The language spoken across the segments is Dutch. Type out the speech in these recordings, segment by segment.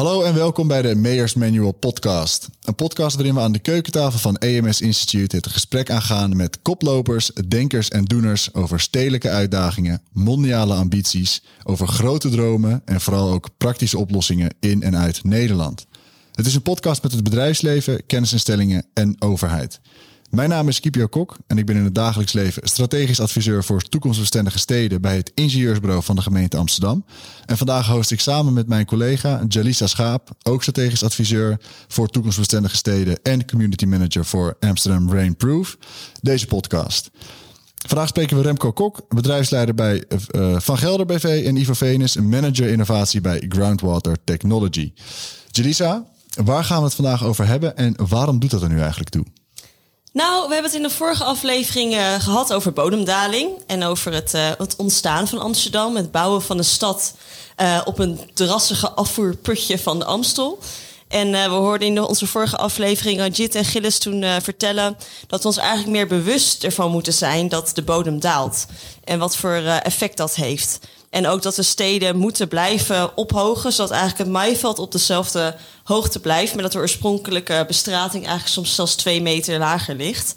Hallo en welkom bij de Mayors Manual podcast. Een podcast waarin we aan de keukentafel van EMS Institute het gesprek aangaan met koplopers, denkers en doeners over stedelijke uitdagingen, mondiale ambities, over grote dromen en vooral ook praktische oplossingen in en uit Nederland. Het is een podcast met het bedrijfsleven, kennisinstellingen en overheid. Mijn naam is Kipio Kok en ik ben in het dagelijks leven strategisch adviseur voor toekomstbestendige steden bij het ingenieursbureau van de gemeente Amsterdam. En vandaag host ik samen met mijn collega Jalisa Schaap, ook strategisch adviseur voor toekomstbestendige steden en community manager voor Amsterdam Rainproof, deze podcast. Vandaag spreken we Remco Kok, bedrijfsleider bij uh, Van Gelder BV en Ivo Venus, manager innovatie bij Groundwater Technology. Jalisa, waar gaan we het vandaag over hebben en waarom doet dat er nu eigenlijk toe? Nou, we hebben het in de vorige aflevering uh, gehad over bodemdaling en over het, uh, het, ontstaan van Amsterdam, het bouwen van de stad uh, op een drassige afvoerputje van de Amstel. En we hoorden in onze vorige aflevering Jit en Gilles toen vertellen dat we ons eigenlijk meer bewust ervan moeten zijn dat de bodem daalt en wat voor effect dat heeft. En ook dat de steden moeten blijven ophogen, zodat eigenlijk het maaiveld op dezelfde hoogte blijft, maar dat de oorspronkelijke bestrating eigenlijk soms zelfs twee meter lager ligt.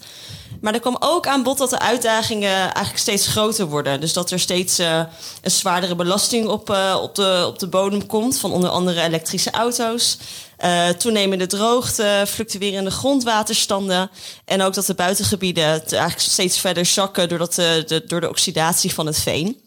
Maar er kwam ook aan bod dat de uitdagingen eigenlijk steeds groter worden. Dus dat er steeds uh, een zwaardere belasting op, uh, op, de, op de bodem komt, van onder andere elektrische auto's. Uh, toenemende droogte, fluctuerende grondwaterstanden. En ook dat de buitengebieden eigenlijk steeds verder zakken doordat de, door de oxidatie van het veen.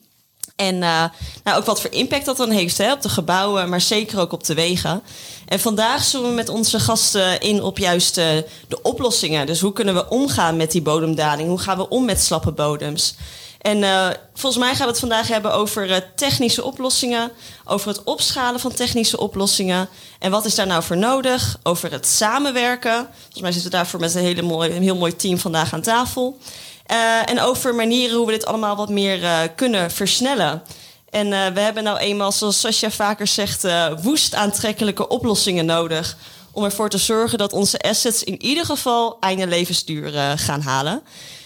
En uh, nou, ook wat voor impact dat dan heeft hè, op de gebouwen, maar zeker ook op de wegen. En vandaag zullen we met onze gasten in op juist uh, de oplossingen. Dus hoe kunnen we omgaan met die bodemdaling? Hoe gaan we om met slappe bodems? En uh, volgens mij gaan we het vandaag hebben over technische oplossingen, over het opschalen van technische oplossingen. En wat is daar nou voor nodig? Over het samenwerken. Volgens mij zitten we daarvoor met een, hele mooi, een heel mooi team vandaag aan tafel. Uh, en over manieren hoe we dit allemaal wat meer uh, kunnen versnellen. En uh, we hebben nou eenmaal, zoals Sascha vaker zegt, woest aantrekkelijke oplossingen nodig. Om ervoor te zorgen dat onze assets in ieder geval einde levensduur gaan halen.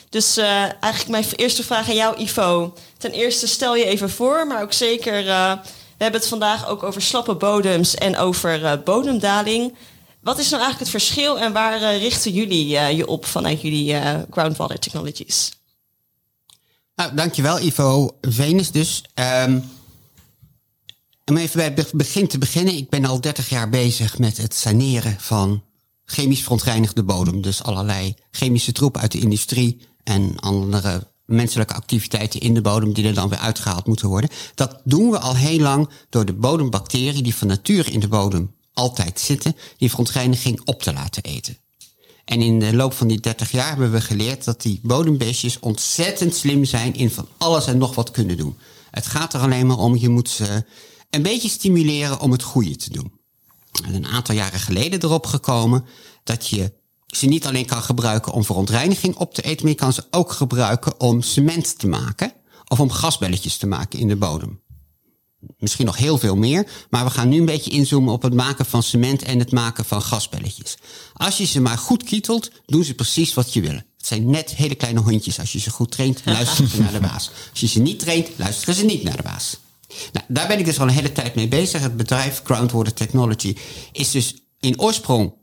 Dus eigenlijk mijn eerste vraag aan jou, Ivo. Ten eerste stel je even voor, maar ook zeker. we hebben het vandaag ook over slappe bodems en over bodemdaling. Wat is nou eigenlijk het verschil en waar uh, richten jullie uh, je op vanuit jullie uh, Groundwater Technologies? Nou, dankjewel Ivo. Venus dus. Um, om even bij het begin te beginnen. Ik ben al 30 jaar bezig met het saneren van chemisch verontreinigde bodem. Dus allerlei chemische troep uit de industrie en andere menselijke activiteiten in de bodem die er dan weer uitgehaald moeten worden. Dat doen we al heel lang door de bodembacteriën die van nature in de bodem altijd zitten, die verontreiniging op te laten eten. En in de loop van die 30 jaar hebben we geleerd dat die bodembeestjes ontzettend slim zijn in van alles en nog wat kunnen doen. Het gaat er alleen maar om, je moet ze een beetje stimuleren om het goede te doen. En een aantal jaren geleden erop gekomen dat je ze niet alleen kan gebruiken om verontreiniging op te eten, maar je kan ze ook gebruiken om cement te maken of om gasbelletjes te maken in de bodem misschien nog heel veel meer. Maar we gaan nu een beetje inzoomen op het maken van cement en het maken van gasbelletjes. Als je ze maar goed kietelt, doen ze precies wat je wil. Het zijn net hele kleine hondjes. Als je ze goed traint, luisteren ze naar de baas. Als je ze niet traint, luisteren ze niet naar de baas. Nou, daar ben ik dus al een hele tijd mee bezig. Het bedrijf Groundwater Technology is dus in oorsprong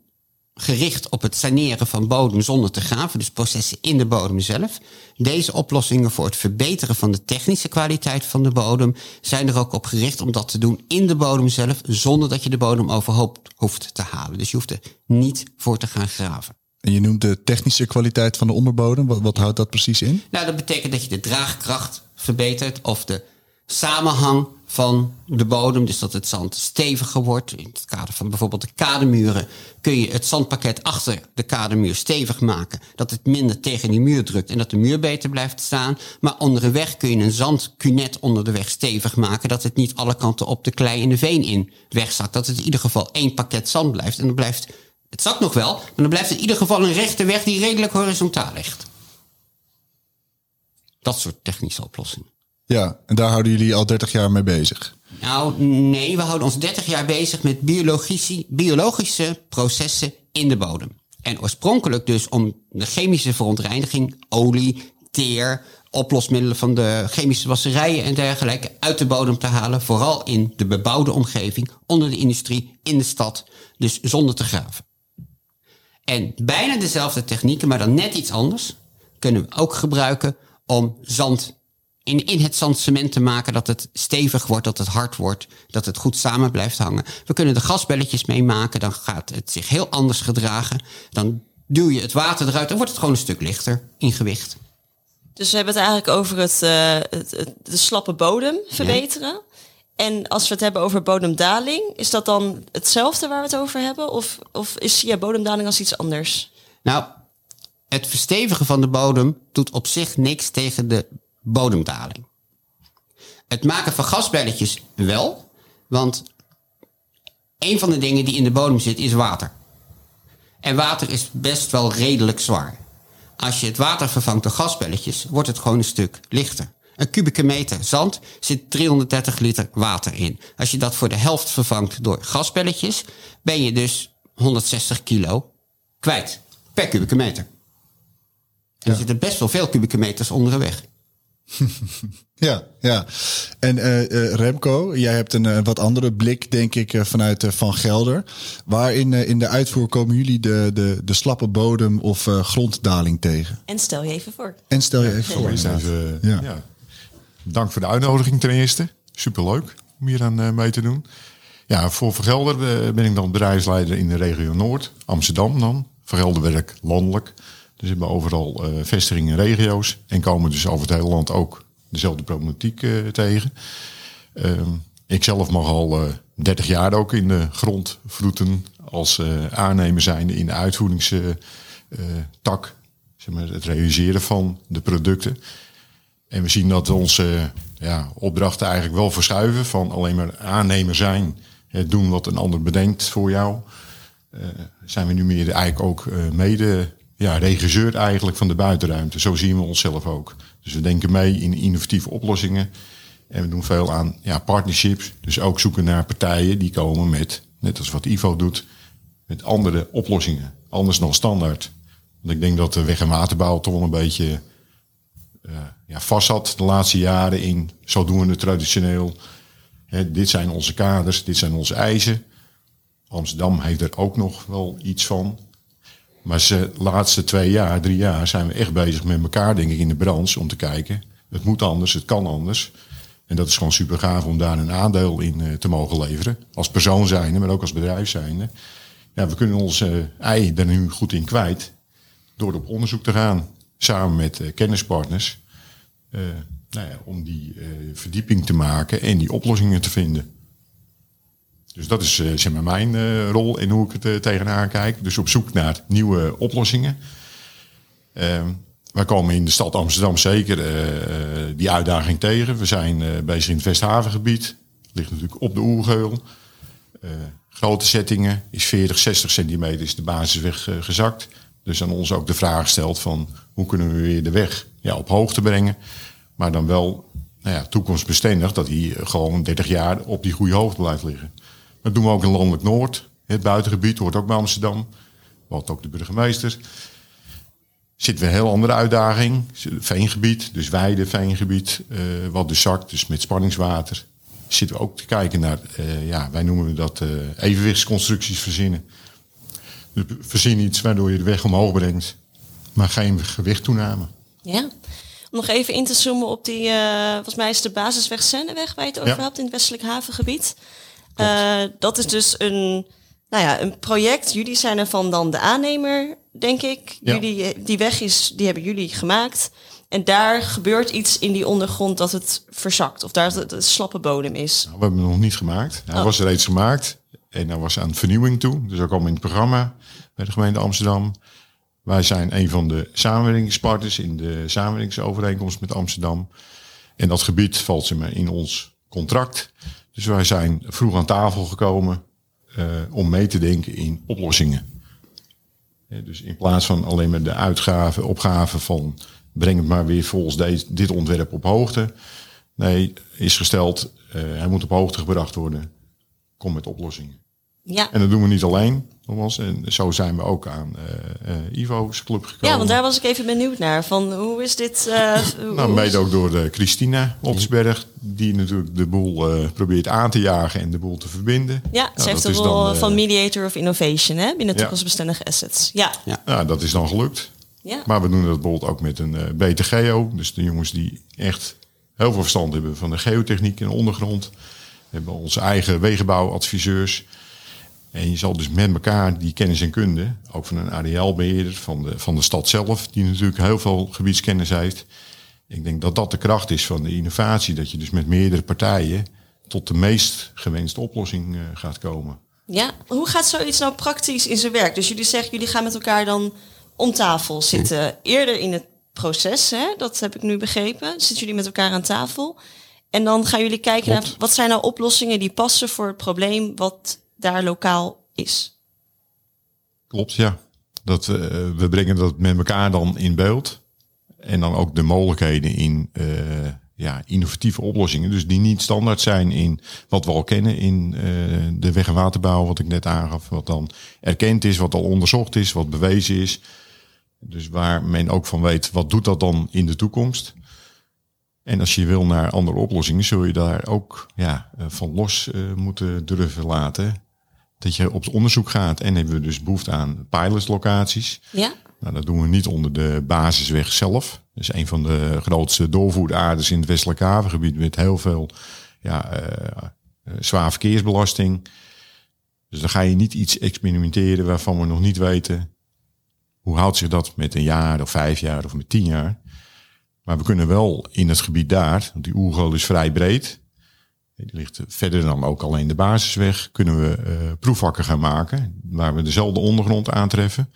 gericht op het saneren van bodem zonder te graven, dus processen in de bodem zelf. Deze oplossingen voor het verbeteren van de technische kwaliteit van de bodem zijn er ook op gericht om dat te doen in de bodem zelf, zonder dat je de bodem overhoop hoeft te halen. Dus je hoeft er niet voor te gaan graven. En je noemt de technische kwaliteit van de onderbodem. Wat, wat houdt dat precies in? Nou, dat betekent dat je de draagkracht verbetert of de samenhang van de bodem, dus dat het zand steviger wordt. In het kader van bijvoorbeeld de kademuren kun je het zandpakket achter de kademuur stevig maken, dat het minder tegen die muur drukt en dat de muur beter blijft staan. Maar onder de weg kun je een zandkunet onder de weg stevig maken, dat het niet alle kanten op de klei en de veen in wegzakt. Dat het in ieder geval één pakket zand blijft en dan blijft het zakt nog wel, maar dan blijft in ieder geval een rechte weg die redelijk horizontaal ligt. Dat soort technische oplossingen. Ja, en daar houden jullie al 30 jaar mee bezig? Nou, nee, we houden ons 30 jaar bezig met biologische, processen in de bodem. En oorspronkelijk dus om de chemische verontreiniging, olie, teer, oplosmiddelen van de chemische wasserijen en dergelijke uit de bodem te halen. Vooral in de bebouwde omgeving, onder de industrie, in de stad. Dus zonder te graven. En bijna dezelfde technieken, maar dan net iets anders, kunnen we ook gebruiken om zand in, in het zand cement te maken dat het stevig wordt, dat het hard wordt, dat het goed samen blijft hangen. We kunnen er gasbelletjes mee maken, dan gaat het zich heel anders gedragen. Dan duw je het water eruit, dan wordt het gewoon een stuk lichter in gewicht. Dus we hebben het eigenlijk over het, uh, het, het de slappe bodem verbeteren. En als we het hebben over bodemdaling, is dat dan hetzelfde waar we het over hebben? Of, of is ja, bodemdaling als iets anders? Nou, het verstevigen van de bodem doet op zich niks tegen de bodemdaling. Het maken van gasbelletjes wel, want een van de dingen die in de bodem zit is water. En water is best wel redelijk zwaar. Als je het water vervangt door gasbelletjes, wordt het gewoon een stuk lichter. Een kubieke meter zand zit 330 liter water in. Als je dat voor de helft vervangt door gasbelletjes, ben je dus 160 kilo kwijt per kubieke meter. En er zitten best wel veel kubieke meters onder de weg. ja, ja. En uh, Remco, jij hebt een wat andere blik, denk ik, vanuit Van Gelder. Waarin in de uitvoer komen jullie de, de, de slappe bodem of gronddaling tegen? En stel je even voor. En stel je even voor. Even, ja. ja. Dank voor de uitnodiging ten eerste. Superleuk om hier aan mee te doen. Ja, voor Vergelder ben ik dan bedrijfsleider in de regio Noord, Amsterdam dan. Vergelder werk landelijk. Dus hebben overal uh, vestigingen in regio's. En komen dus over het hele land ook dezelfde problematiek uh, tegen. Uh, ik zelf mag al 30 eh, jaar ook in de grond vroeten als aannemer zijnde in de uitvoeringstak. zeg maar, het realiseren van de producten. En we zien dat onze ja, opdrachten eigenlijk wel verschuiven van alleen maar aannemer zijn. Het doen wat een ander bedenkt voor jou. zijn we nu meer eigenlijk ook mede ja, regisseur eigenlijk van de buitenruimte. Zo zien we onszelf ook. Dus we denken mee in innovatieve oplossingen. En we doen veel aan ja, partnerships. Dus ook zoeken naar partijen die komen met, net als wat Ivo doet, met andere oplossingen. Anders dan standaard. Want ik denk dat de weg- en waterbouw toch wel een beetje uh, ja, vast zat de laatste jaren in zo doen we het traditioneel. Hè, dit zijn onze kaders, dit zijn onze eisen. Amsterdam heeft er ook nog wel iets van. Maar de laatste twee jaar, drie jaar zijn we echt bezig met elkaar, denk ik, in de branche om te kijken. Het moet anders, het kan anders. En dat is gewoon super gaaf om daar een aandeel in uh, te mogen leveren. Als persoon zijnde, maar ook als bedrijf zijnde. Ja, we kunnen ons uh, ei er nu goed in kwijt. Door op onderzoek te gaan. Samen met uh, kennispartners. nou ja, om die verdieping te maken en die oplossingen te vinden. Dus dat is uh, zeg maar mijn uh, rol in hoe ik het uh, tegenaan kijk. Dus op zoek naar nieuwe oplossingen. Ehm, wij komen in de stad Amsterdam zeker die uitdaging tegen. We zijn bezig in het Westhavengebied. Ligt natuurlijk op de Oergeul. grote settingen is 40, 60 centimeter is de basisweg gezakt. Dus aan ons ook de vraag gesteld van hoe kunnen we weer de weg ja, op hoogte brengen. Maar dan wel nou ja, toekomstbestendig dat hij gewoon 30 jaar op die goede hoogte blijft liggen. Dat doen we ook in Landelijk Noord. Het buitengebied hoort ook bij Amsterdam. Wat ook de burgemeester. Zitten we een heel andere uitdaging. Veengebied, dus weide veengebied. Uh, wat dus zakt, dus met spanningswater. Zitten we ook te kijken naar, uh, ja, wij noemen dat uh, evenwichtsconstructies verzinnen. Dus verzin iets waardoor je de weg omhoog brengt, maar geen gewichttoename. Ja. Om nog even in te zoomen op die, volgens mij is de basisweg Zenneweg waar je het over ja. hebt in het westelijk havengebied. Uh, dat is dus een, nou ja, een project. Jullie zijn ervan dan de aannemer, denk ik. Ja. Jullie, eh, die weg is, die hebben jullie gemaakt. En daar gebeurt iets in die ondergrond dat het verzakt. Of daar het, slappe bodem is. Nou, we hebben het nog niet gemaakt. Hij oh. was reeds gemaakt. En hij was aan vernieuwing toe. Dus ook allemaal in het programma bij de gemeente Amsterdam. Wij zijn een van de samenwerkingspartners in de samenwerkingsovereenkomst met Amsterdam. En dat gebied valt ze in ons contract. Dus wij zijn vroeg aan tafel gekomen uh, om mee te denken in oplossingen. dus in plaats van alleen maar de uitgaven, opgaven van breng het maar weer volgens deze, dit ontwerp op hoogte. Nee, is gesteld, uh, hij moet op hoogte gebracht worden. Kom met oplossingen. Ja. En dat doen we niet alleen. Nogmaals. En zo zijn we ook aan eh, eh, Ivo's club gekomen. ja, want daar was ik even benieuwd naar. Van hoe is dit? eh, hoe- Nou, mede ook door eh, Christina Otsberg, die natuurlijk de boel eh, probeert aan te jagen en de boel te verbinden. Ja, Nou, ze heeft dat de is rol dan, van mediator of innovation hè, binnen Ja. toekomstbestendige assets. Ja. Ja. Nou, dat is dan gelukt. Ja. Maar we doen dat bijvoorbeeld ook met een BTGO. Dus de jongens die echt heel veel verstand hebben van de geotechniek en ondergrond. We hebben onze eigen wegenbouwadviseurs. En je zal dus met elkaar die kennis en kunde, ook van een areaalbeheerder, van de, van de stad zelf, die natuurlijk heel veel gebiedskennis heeft. Ik denk dat dat de kracht is van de innovatie. Dat je dus met meerdere partijen tot de meest gewenste oplossing eh, gaat komen. Ja, hoe gaat zoiets nou praktisch in zijn werk? Dus jullie zeggen, jullie gaan met elkaar dan om tafel zitten. Eerder in het proces, hè? dat heb ik nu begrepen. Zitten jullie met elkaar aan tafel. En dan gaan jullie kijken naar wat zijn nou oplossingen die passen voor het probleem wat daar lokaal is. Klopt, ja. Dat, eh, we brengen dat met elkaar dan in beeld. En dan ook de mogelijkheden in eh, ja, innovatieve oplossingen. Dus die niet standaard zijn in wat we al kennen in eh, de weg- en waterbouw, wat ik net aangaf. Wat dan erkend is, wat al onderzocht is, wat bewezen is. Dus waar men ook van weet, wat doet dat dan in de toekomst? En als je wil naar andere oplossingen, zul je daar ook ja, van los moeten durven laten dat je op het onderzoek gaat. En hebben we dus behoefte aan pilotlocaties. Ja? Nou, dat doen we niet onder de basisweg zelf. Dat is een van de grootste doorvoeraarders in het westelijk havengebied met heel veel ja, eh, eh, zwaar verkeersbelasting. Dus dan ga je niet iets experimenteren waarvan we nog niet weten hoe houdt zich dat met een jaar of vijf jaar of met tien jaar. Maar we kunnen wel in het gebied daar, want die oergeul is vrij breed. Die ligt verder dan ook alleen de basisweg. Kunnen we eh proefvakken gaan maken waar we dezelfde ondergrond aantreffen.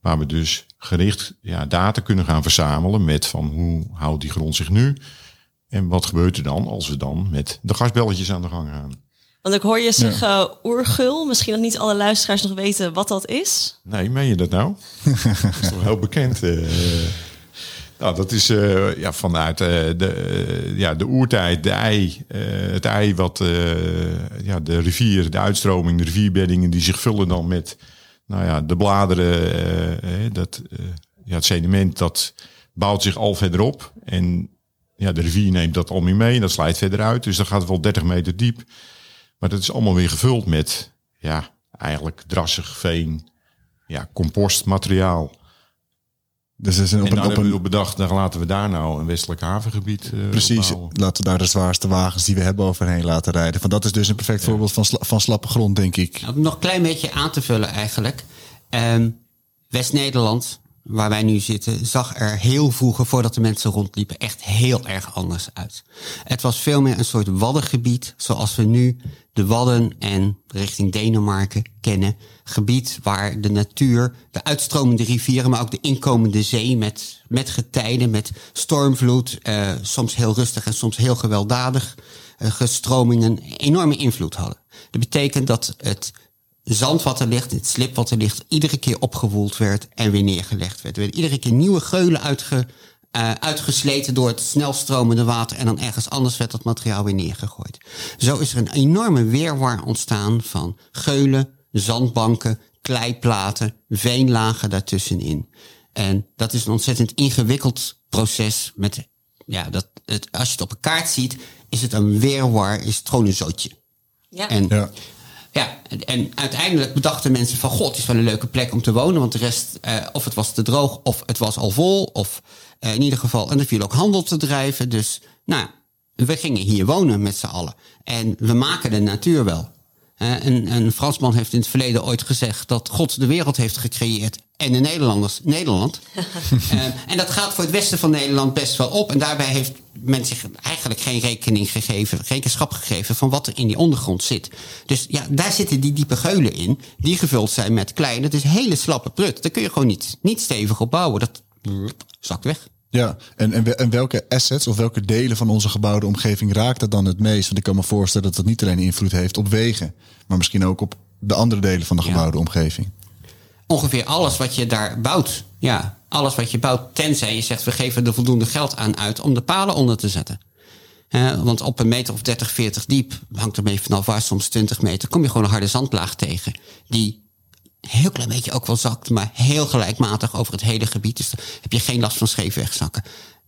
Waar we dus gericht ja, data kunnen gaan verzamelen met van hoe houdt die grond zich nu. En wat gebeurt er dan als we dan met de gasbelletjes aan de gang gaan. Want ik hoor je zeggen oergul. Misschien dat niet alle luisteraars nog weten wat dat is. Nee, meen je dat nou? dat is toch heel bekend. eh. Nou, dat is eh, ja, vanuit eh, de, eh, ja, de oertijd, de ei. het ei wat ja, de rivier, de uitstroming, de rivierbeddingen die zich vullen dan met nou ja, de bladeren. dat, ja, het sediment dat bouwt zich al verder op. En ja, de rivier neemt dat al meer mee en dat slijt verder uit. Dus dat gaat wel 30 meter diep. Maar dat is allemaal weer gevuld met ja, eigenlijk drassig veen, ja, compostmateriaal. Dus er zijn op en een, dan op hebben we een op bedacht, dan laten we daar nou een westelijk havengebied eh, precies, opbouwen. laten we daar de zwaarste wagens die we hebben overheen laten rijden. Van dat is dus een perfect voorbeeld van, sla- van slappe grond, denk ik. Om nog een klein beetje aan te vullen eigenlijk. Ehm, West-Nederland, waar wij nu zitten, zag er heel vroeger, voordat de mensen rondliepen, echt heel erg anders uit. Het was veel meer een soort waddengebied, zoals we nu de Wadden en richting Denemarken kennen. Gebied waar de natuur, de uitstromende rivieren, maar ook de inkomende zee met, met getijden, met stormvloed, eh, soms heel rustig en soms heel gewelddadig, eh, gestromingen, enorme invloed hadden. Dat betekent dat het zand wat er ligt, het slip wat er ligt, iedere keer opgewoeld werd en weer neergelegd werd. Er werden iedere keer nieuwe geulen uitge, eh, uitgesleten door het snelstromende water en dan ergens anders werd dat materiaal weer neergegooid. Zo is er een enorme weerwar ontstaan van geulen, zandbanken, kleiplaten, veenlagen daartussenin. En dat is een ontzettend ingewikkeld proces met, ja, dat, het, als je het op een kaart ziet, is het een weerwar, is het gewoon een zootje. Ja. En Ja. Ja, en, uiteindelijk bedachten mensen van... God, het is wel een leuke plek om te wonen. Want de rest, eh, of het was te droog, of het was al vol. Of eh, in ieder geval, en er viel ook handel te drijven. Dus, nou, we gingen hier wonen met z'n allen. En we maken de natuur wel. Een, een Fransman heeft in het verleden ooit gezegd... dat God de wereld heeft gecreëerd en de Nederlanders Nederland. Eh, en dat gaat voor het westen van Nederland best wel op. En daarbij heeft men zich eigenlijk geen rekening gegeven, rekenschap gegeven van wat er in die ondergrond zit. Dus ja, daar zitten die diepe geulen in, die gevuld zijn met klei. Dat is hele slappe prut. Daar kun je gewoon niet, niet stevig op bouwen. Dat zakt weg. Ja, en, en, we- en welke assets of welke delen van onze gebouwde omgeving raakt dat dan het meest? Want ik kan me voorstellen dat dat niet alleen invloed heeft op wegen, maar misschien ook op de andere delen van de Ja. gebouwde omgeving. Ongeveer alles wat je daar bouwt. Ja, alles wat je bouwt, tenzij je zegt we geven er voldoende geld aan uit om de palen onder te zetten. Eh, want op een meter of 30, 40 diep, hangt er mee vanaf waar, soms 20 meter, kom je gewoon een harde zandlaag tegen. Die heel klein beetje ook wel zakt, maar heel gelijkmatig over het hele gebied. Dus dan heb je geen last van scheef wegzakken.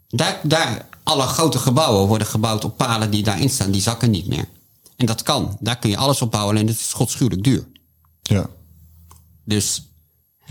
Daar, daar, alle grote gebouwen worden gebouwd op palen die daarin staan, die zakken niet meer. En dat kan. Daar kun je alles op bouwen en het is godschuwelijk duur. Ja. Dus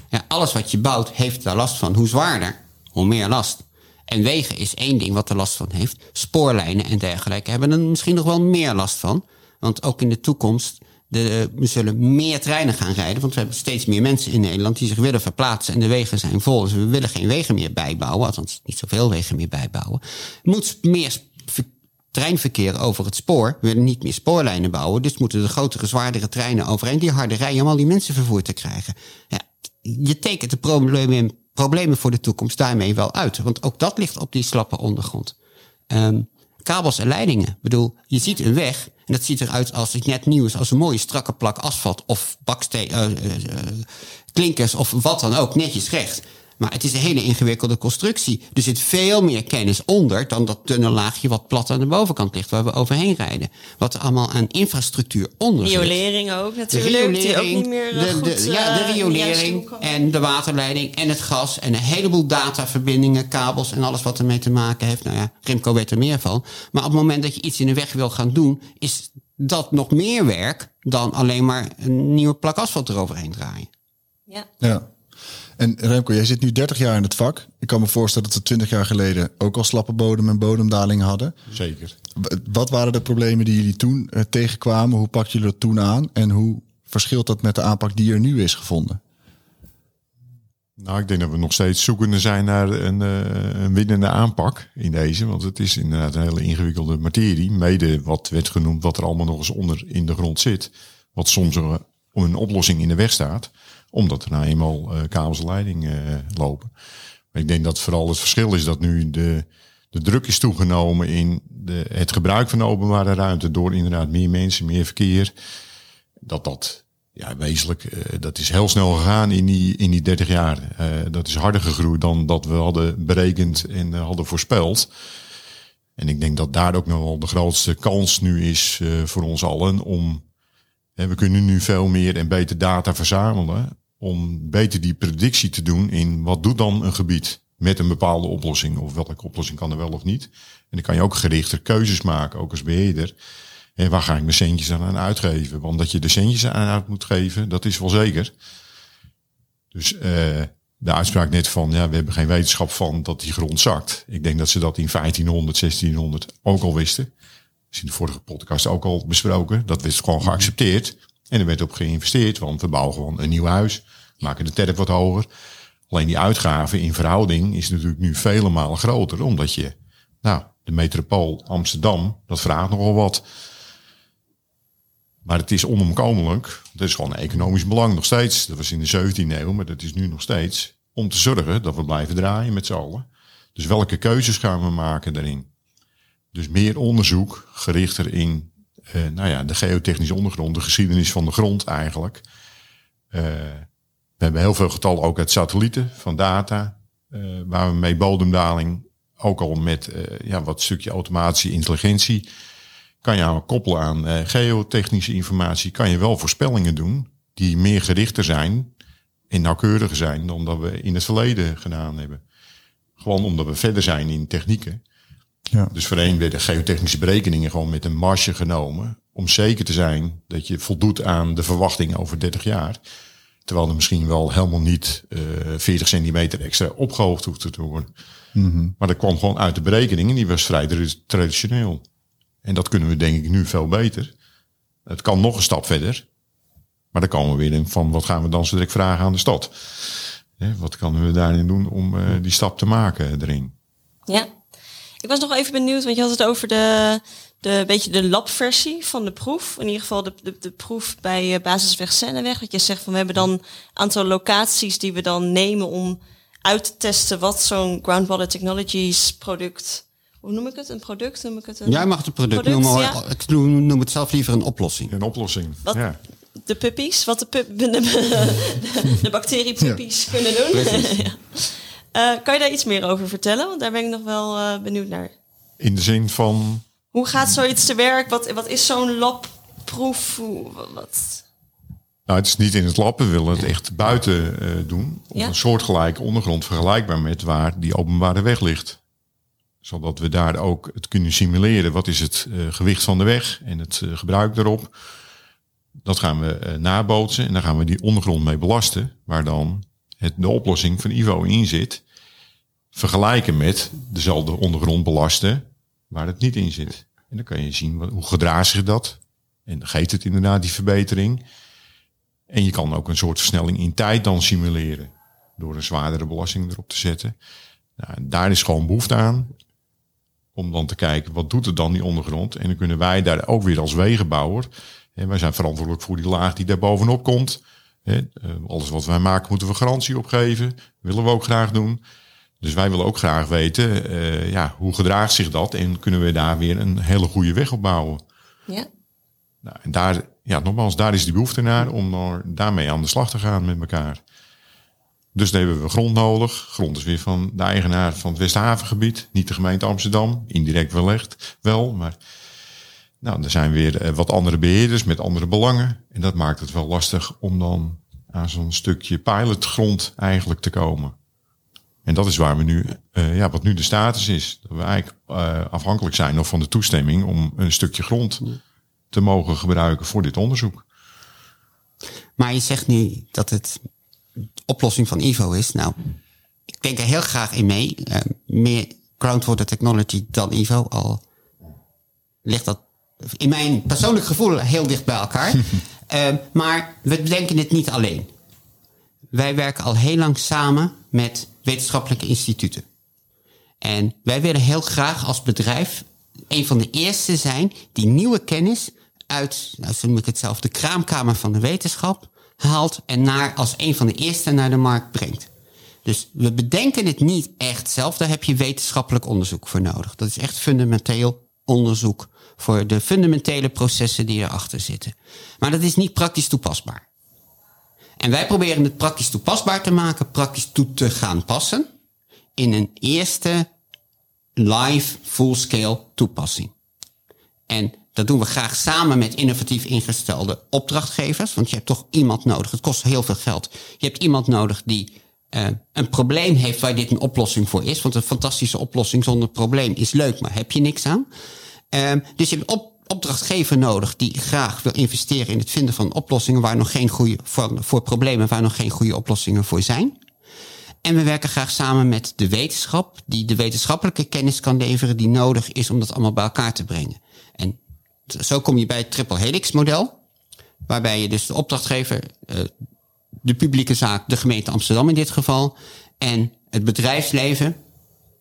ja, alles wat je bouwt heeft daar last van. Hoe zwaarder, hoe meer last. En wegen is één ding wat er last van heeft. Spoorlijnen en dergelijke hebben er misschien nog wel meer last van. Want ook in de toekomst, de, we zullen meer treinen gaan rijden. Want we hebben steeds meer mensen in Nederland die zich willen verplaatsen. En de wegen zijn vol. Dus we willen geen wegen meer bijbouwen. Althans, niet zoveel wegen meer bijbouwen. Er moet meer ver- treinverkeer over het spoor. We willen niet meer spoorlijnen bouwen. Dus moeten de grotere, zwaardere treinen overheen. Die harde rijden om al die mensen vervoerd te krijgen. Ja, je tekent de problemen, problemen voor de toekomst daarmee wel uit. Want ook dat ligt op die slappe ondergrond. Ehm, kabels en leidingen. Ik bedoel, je ziet een weg en dat ziet eruit als het net nieuw is, als een mooie strakke plak asfalt of baksteen, eh, eh, eh, klinkers of wat dan ook, netjes recht. Maar het is een hele ingewikkelde constructie. Er zit veel meer kennis onder dan dat dunne laagje wat plat aan de bovenkant ligt, waar we overheen rijden. Wat er allemaal aan infrastructuur onder zit. Riolering ook De natuurlijk. die ook niet meer eh, de, goed, de, ja, de eh, riolering en de waterleiding en het gas en een heleboel dataverbindingen, kabels en alles wat ermee te maken heeft. Nou ja, Remco weet er meer van. Maar op het moment dat je iets in de weg wil gaan doen, is dat nog meer werk dan alleen maar een nieuwe plak asfalt eroverheen draaien. Ja. Ja. En Remco, jij zit nu 30 jaar in het vak. Ik kan me voorstellen dat we 20 jaar geleden ook al slappe bodem en bodemdaling hadden. Zeker. Wat waren de problemen die jullie toen eh, tegenkwamen? Hoe pakten jullie dat toen aan? En hoe verschilt dat met de aanpak die er nu is gevonden? Nou, ik denk dat we nog steeds zoekende zijn naar een, eh, een winnende aanpak in deze. Want het is inderdaad een hele ingewikkelde materie. Mede wat werd genoemd, wat er allemaal nog eens onder in de grond zit. Wat soms een oplossing in de weg staat. Omdat er nou eenmaal eh, kabels eh, lopen. Ik denk dat vooral het verschil is dat nu de, de druk is toegenomen in de, het gebruik van de openbare ruimte. Door inderdaad meer mensen, meer verkeer. Dat dat ja, wezenlijk, eh, dat is heel snel gegaan in die, in die 30 jaar. Dat is harder gegroeid dan dat we hadden berekend en hadden voorspeld. En ik denk dat daar ook nog wel de grootste kans nu is voor ons allen om. Hè, we kunnen nu veel meer en beter data verzamelen. Om beter die predictie te doen in wat doet dan een gebied met een bepaalde oplossing. Of welke oplossing kan er wel of niet. En dan kan je ook gerichter keuzes maken, ook als beheerder. En waar ga ik mijn centjes aan uitgeven? Want dat je de centjes aan uit moet geven, dat is wel zeker. Dus eh, de uitspraak net van, ja, we hebben geen wetenschap van dat die grond zakt. Ik denk dat ze dat in 1500, 1600 ook al wisten. Is in de vorige podcast ook al besproken. Dat werd gewoon geaccepteerd. En er werd op geïnvesteerd, want we bouwen gewoon een nieuw huis. Maken de terp wat hoger. Alleen die uitgaven in verhouding is natuurlijk nu vele malen groter. Omdat je, nou, de metropool Amsterdam, dat vraagt nogal wat. Maar het is onomkomelijk. Dat is gewoon economisch belang nog steeds. Dat was in de 17e eeuw, maar dat is nu nog steeds. Om te zorgen dat we blijven draaien met z'n allen. Dus welke keuzes gaan we maken daarin? Dus meer onderzoek, gerichter in eh, nou ja, de geotechnische ondergrond, de geschiedenis van de grond eigenlijk. Eh, we hebben heel veel getallen ook uit satellieten van data. eh, waar we mee bodemdaling, ook al met ja, wat stukje automatische intelligentie kan je aan koppelen aan geotechnische informatie, kan je wel voorspellingen doen die meer gerichter zijn en nauwkeuriger zijn dan dat we in het verleden gedaan hebben. Gewoon omdat we verder zijn in technieken. Ja. Dus voor een werden geotechnische berekeningen gewoon met een marge genomen om zeker te zijn dat je voldoet aan de verwachting over 30 jaar. Terwijl er misschien wel helemaal niet eh 40 centimeter extra opgehoogd hoeft te worden. Maar dat kwam gewoon uit de berekeningen, die was vrij tra- traditioneel. En dat kunnen we denk ik nu veel beter. Het kan nog een stap verder. Maar dan komen we weer in van wat gaan we dan zo direct vragen aan de stad. Hè, wat kunnen we daarin doen om eh, die stap te maken erin? Ja. Ik was nog even benieuwd, want je had het over de, de beetje de labversie van de proef. In ieder geval de, de, de proef bij eh, Basisweg Zenneweg. Dat je zegt van we hebben dan een aantal locaties die we dan nemen om uit te testen wat zo'n Groundwater Technologies product. Hoe noem ik het? Een product? Noem ik het een Jij mag het product, noemen, ja. ik noem, noem het zelf liever een oplossing. Een oplossing. Wat? Ja. De puppies, wat de, pup, de, de bacteriepuppies kunnen doen. Eh, kan je daar iets meer over vertellen? Want daar ben ik nog wel eh, benieuwd naar. In de zin van Hoe gaat zoiets te werk? Wat, wat is zo'n labproef? Hoe- Wat? Nou, het is niet in het lab. We willen het echt buiten eh, doen. Op Ja. een soortgelijke ondergrond vergelijkbaar met waar die openbare weg ligt. Zodat we daar ook het kunnen simuleren. Wat is het gewicht van de weg en het gebruik daarop. Dat gaan we nabootsen en daar gaan we die ondergrond mee belasten. Waar dan het, de oplossing van IVO in zit. Vergelijken met dezelfde ondergrond belasten waar het niet in zit. En dan kan je zien hoe gedraagt zich dat. En geeft het inderdaad die verbetering. En je kan ook een soort versnelling in tijd dan simuleren. Door een zwaardere belasting erop te zetten. Nou, en daar is gewoon behoefte aan. Om dan te kijken, wat doet het dan die ondergrond? En dan kunnen wij daar ook weer als wegenbouwer. Hè, wij zijn verantwoordelijk voor die laag die daar bovenop komt. Eh, alles wat wij maken moeten we garantie opgeven. Willen we ook graag doen. Dus wij willen ook graag weten, eh, ja, hoe gedraagt zich dat? En kunnen we daar weer een hele goede weg op bouwen? Ja. Nou, en daar, ja, nogmaals, daar is die behoefte naar om daar- daarmee aan de slag te gaan met elkaar. Dus dan hebben we grond nodig. Grond is weer van de eigenaar van het Westhavengebied, niet de gemeente Amsterdam. Indirect wellicht wel, maar nou, er zijn weer eh, wat andere beheerders met andere belangen. En dat maakt het wel lastig om dan aan zo'n stukje pilotgrond eigenlijk te komen. En dat is waar we nu, eh, ja, wat nu de status is. Dat we eigenlijk eh, afhankelijk zijn nog van de toestemming om een stukje grond te mogen gebruiken voor dit onderzoek. Maar je zegt nu dat het oplossing van Ivo is. Nou, ik denk er heel graag in mee. Eh, meer groundwater technology dan Ivo. Al ligt dat in mijn persoonlijk gevoel heel dicht bij elkaar. Eh, maar we bedenken het niet alleen. Wij werken al heel lang samen met wetenschappelijke instituten. En wij willen heel graag als bedrijf een van de eerste zijn die nieuwe kennis uit, nou, zo noem ik het zelf, de kraamkamer van de wetenschap haalt en naar, als een van de eerste naar de markt brengt. Dus we bedenken het niet echt zelf, daar heb je wetenschappelijk onderzoek voor nodig. Dat is echt fundamenteel onderzoek voor de fundamentele processen die erachter zitten. Maar dat is niet praktisch toepasbaar. En wij proberen het praktisch toepasbaar te maken, praktisch toe te gaan passen in een eerste live full-scale toepassing. En dat doen we graag samen met innovatief ingestelde opdrachtgevers, want je hebt toch iemand nodig. Het kost heel veel geld. Je hebt iemand nodig die uh, een probleem heeft waar dit een oplossing voor is. Want een fantastische oplossing zonder probleem is leuk, maar heb je niks aan. Uh, dus je hebt op, opdrachtgever nodig die graag wil investeren in het vinden van oplossingen waar nog geen goede, voor, problemen waar nog geen goede oplossingen voor zijn. En we werken graag samen met de wetenschap, die de wetenschappelijke kennis kan leveren die nodig is om dat allemaal bij elkaar te brengen. En zo kom je bij het triple helix model, waarbij je dus de opdrachtgever, de publieke zaak, de gemeente Amsterdam in dit geval, en het bedrijfsleven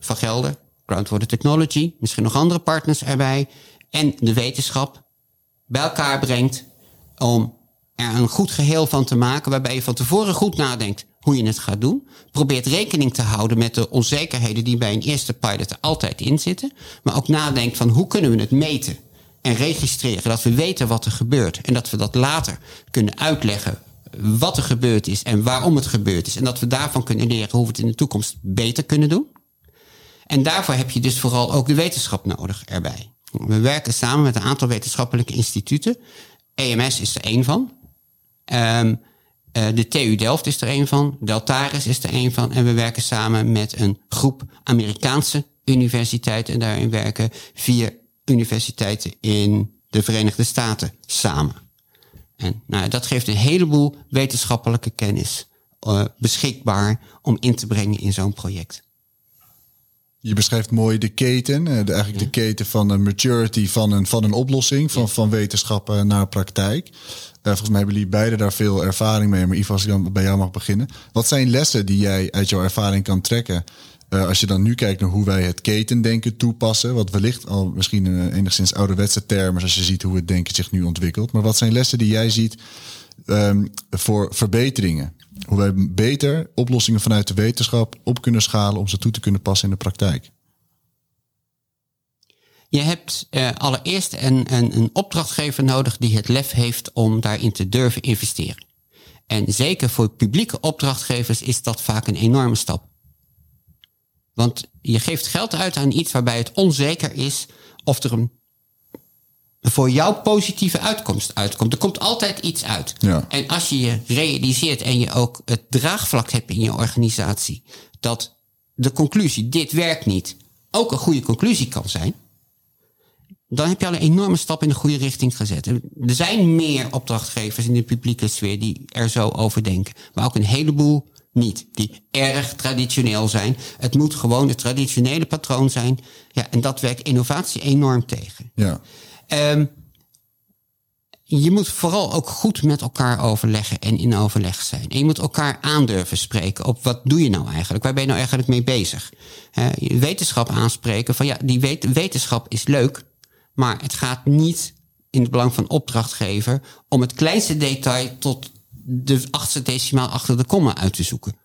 van Gelder, Groundwater Technology, misschien nog andere partners erbij, en de wetenschap bij elkaar brengt om er een goed geheel van te maken, waarbij je van tevoren goed nadenkt hoe je het gaat doen. Probeert rekening te houden met de onzekerheden die bij een eerste pilot er altijd in zitten. Maar ook nadenkt van hoe kunnen we het meten en registreren. Dat we weten wat er gebeurt. En dat we dat later kunnen uitleggen wat er gebeurd is en waarom het gebeurd is. En dat we daarvan kunnen leren hoe we het in de toekomst beter kunnen doen. En daarvoor heb je dus vooral ook de wetenschap nodig erbij. We werken samen met een aantal wetenschappelijke instituten. EMS is er één van. Um, uh, de TU Delft is er een van, Deltaris is er een van. En we werken samen met een groep Amerikaanse universiteiten. En daarin werken vier universiteiten in de Verenigde Staten samen. En nou, dat geeft een heleboel wetenschappelijke kennis uh, beschikbaar om in te brengen in zo'n project. Je beschrijft mooi de keten, de, eigenlijk de keten van de maturity van een, van een oplossing, van, van wetenschap naar praktijk. Uh, volgens mij hebben jullie beide daar veel ervaring mee. Maar Ivo, als ik dan bij jou mag beginnen. Wat zijn lessen die jij uit jouw ervaring kan trekken? Uh, als je dan nu kijkt naar hoe wij het ketendenken toepassen. Wat wellicht al misschien een enigszins ouderwetse termen. Als je ziet hoe het denken zich nu ontwikkelt. Maar wat zijn lessen die jij ziet um, voor verbeteringen? Hoe wij beter oplossingen vanuit de wetenschap op kunnen schalen om ze toe te kunnen passen in de praktijk. Je hebt uh, allereerst een, een, een opdrachtgever nodig die het lef heeft om daarin te durven investeren. En zeker voor publieke opdrachtgevers is dat vaak een enorme stap. Want je geeft geld uit aan iets waarbij het onzeker is of er een voor jouw positieve uitkomst uitkomt. Er komt altijd iets uit. Ja. En als je je realiseert en je ook het draagvlak hebt in je organisatie, dat de conclusie, dit werkt niet, ook een goede conclusie kan zijn, dan heb je al een enorme stap in de goede richting gezet. Er zijn meer opdrachtgevers in de publieke sfeer die er zo over denken. Maar ook een heleboel niet. Die erg traditioneel zijn. Het moet gewoon het traditionele patroon zijn. Ja, en dat werkt innovatie enorm tegen. Ja. Ehm, je moet vooral ook goed met elkaar overleggen en in overleg zijn. En je moet elkaar aandurven spreken op wat doe je nou eigenlijk? Waar ben je nou eigenlijk mee bezig? Wetenschap aanspreken van ja, die wet- wetenschap is leuk, maar het gaat niet in het belang van opdrachtgever om het kleinste detail tot de achtste decimaal achter de komma uit te zoeken.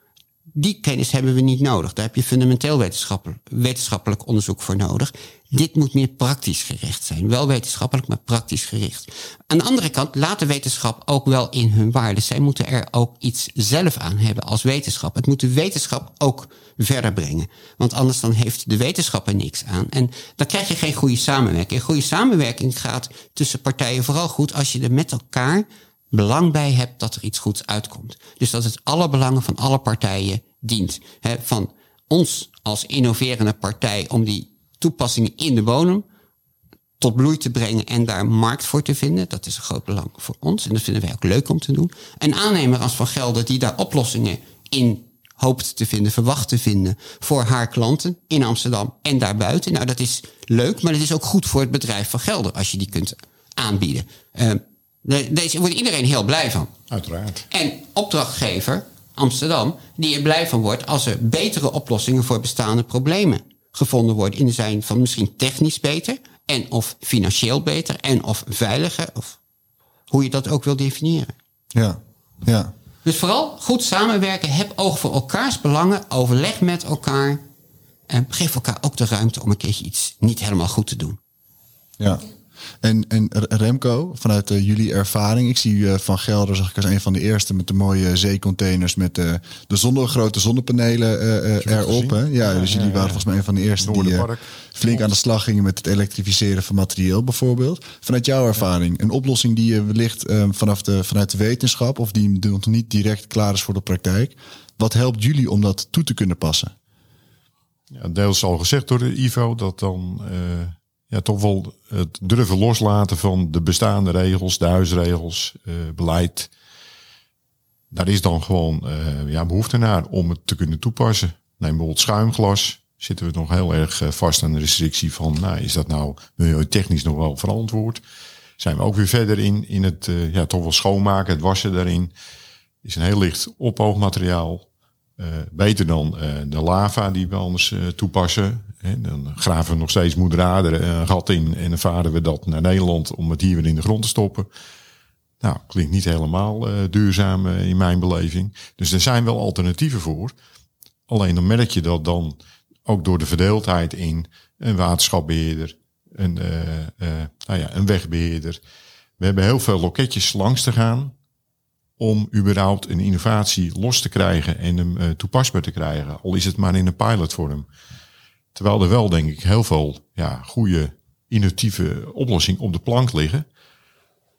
Die kennis hebben we niet nodig. Daar heb je fundamenteel wetenschappelijk, wetenschappelijk onderzoek voor nodig. Dit moet meer praktisch gericht zijn. Wel wetenschappelijk, maar praktisch gericht. Aan de andere kant, laat de wetenschap ook wel in hun waarde. Zij moeten er ook iets zelf aan hebben als wetenschap. Het moet de wetenschap ook verder brengen. Want anders dan heeft de wetenschap er niks aan. En dan krijg je geen goede samenwerking. Goede samenwerking gaat tussen partijen vooral goed als je er met elkaar belang bij hebt dat er iets goeds uitkomt. Dus dat het alle belangen van alle partijen dient. Van ons als innoverende partij om die toepassingen in de bodem tot bloei te brengen en daar markt voor te vinden. Dat is een groot belang voor ons en dat vinden wij ook leuk om te doen. Een aannemer als Van Gelder die daar oplossingen in hoopt te vinden, verwacht te vinden voor haar klanten in Amsterdam en daarbuiten. Nou, dat is leuk, maar het is ook goed voor het bedrijf van Gelder als je die kunt aanbieden. Uh, deze wordt iedereen heel blij van. Uiteraard. En opdrachtgever, Amsterdam, die er blij van wordt als er betere oplossingen voor bestaande problemen gevonden worden. In de zin van misschien technisch beter, en of financieel beter, en of veiliger, of hoe je dat ook wil definiëren. Ja, ja. Dus vooral goed samenwerken, heb oog voor elkaars belangen, overleg met elkaar. En geef elkaar ook de ruimte om een keertje iets niet helemaal goed te doen. Ja. En, en Remco, vanuit uh, jullie ervaring, ik zie uh, Van Gelder, zag ik als een van de eerste met de mooie zeecontainers met de, de zonne, grote zonnepanelen erop. Hè? Ja, ja, dus jullie waren volgens mij een van de eerste die flink aan de slag gingen met het elektrificeren van materieel bijvoorbeeld. Vanuit jouw ervaring, een oplossing die je wellicht vanaf de, vanuit de wetenschap of die nog niet direct klaar is voor de praktijk. Wat helpt jullie om dat toe te kunnen passen? Ja, deels al gezegd door de Ivo dat dan ja, toch wel het durven loslaten van de bestaande regels, de huisregels, uh, beleid. Daar is dan gewoon uh, ja, behoefte naar om het te kunnen toepassen. Neem bijvoorbeeld schuimglas. Zitten we nog heel erg vast aan de restrictie van, nou, is dat nou milieutechnisch nog wel verantwoord? Zijn we ook weer verder in, in het ja, toch wel schoonmaken, het wassen daarin. Is een heel licht ophoogmateriaal. Uh, beter dan uh, de lava die we anders uh, toepassen. Dan graven we nog steeds moeder aarde een gat in en dan varen we dat naar Nederland om het hier weer in de grond te stoppen. Nou, klinkt niet helemaal duurzaam in mijn beleving. Dus er zijn wel alternatieven voor. Alleen dan merk je dat dan ook door de verdeeldheid in een waterschapbeheerder, een, nou ja, een wegbeheerder. We hebben heel veel loketjes langs te gaan om überhaupt een innovatie los te krijgen en hem uh, toepasbaar te krijgen. Al is het maar in een pilotvorm. Terwijl er wel, denk ik, heel veel ja, goede, innovatieve oplossingen op de plank liggen.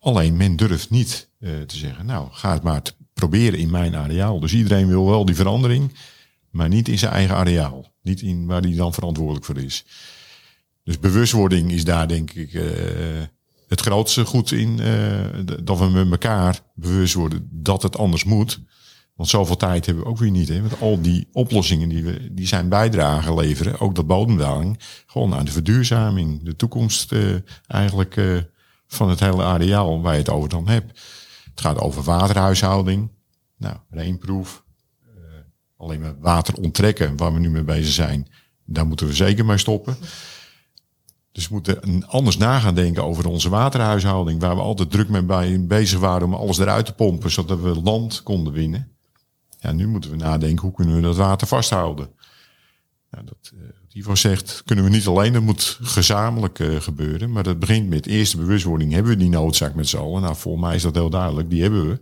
Alleen men durft niet uh, te zeggen, nou, ga het maar proberen in mijn areaal. Dus iedereen wil wel die verandering, maar niet in zijn eigen areaal. Niet in waar hij dan verantwoordelijk voor is. Dus bewustwording is daar, denk ik, uh, het grootste goed in uh, dat we met elkaar bewust worden dat het anders moet. Want zoveel tijd hebben we ook weer niet. Hè? Want al die oplossingen die, we, die zijn bijdragen leveren, ook dat bodemdaling, gewoon aan de verduurzaming, de toekomst uh, eigenlijk uh, van het hele areaal waar je het over dan hebt. Het gaat over waterhuishouding, nou, rainproof, alleen maar water onttrekken, waar we nu mee bezig zijn, daar moeten we zeker mee stoppen. Dus we moeten anders na gaan denken over onze waterhuishouding, waar we altijd druk mee bezig waren om alles eruit te pompen, zodat we land konden winnen. Ja, nu moeten we nadenken, hoe kunnen we dat water vasthouden? Nou, dat, uh, Ivo zegt, kunnen we niet alleen, dat moet gezamenlijk uh, gebeuren. Maar dat begint met eerste bewustwording. Hebben we die noodzaak met z'n allen? Nou, volgens mij is dat heel duidelijk, die hebben we.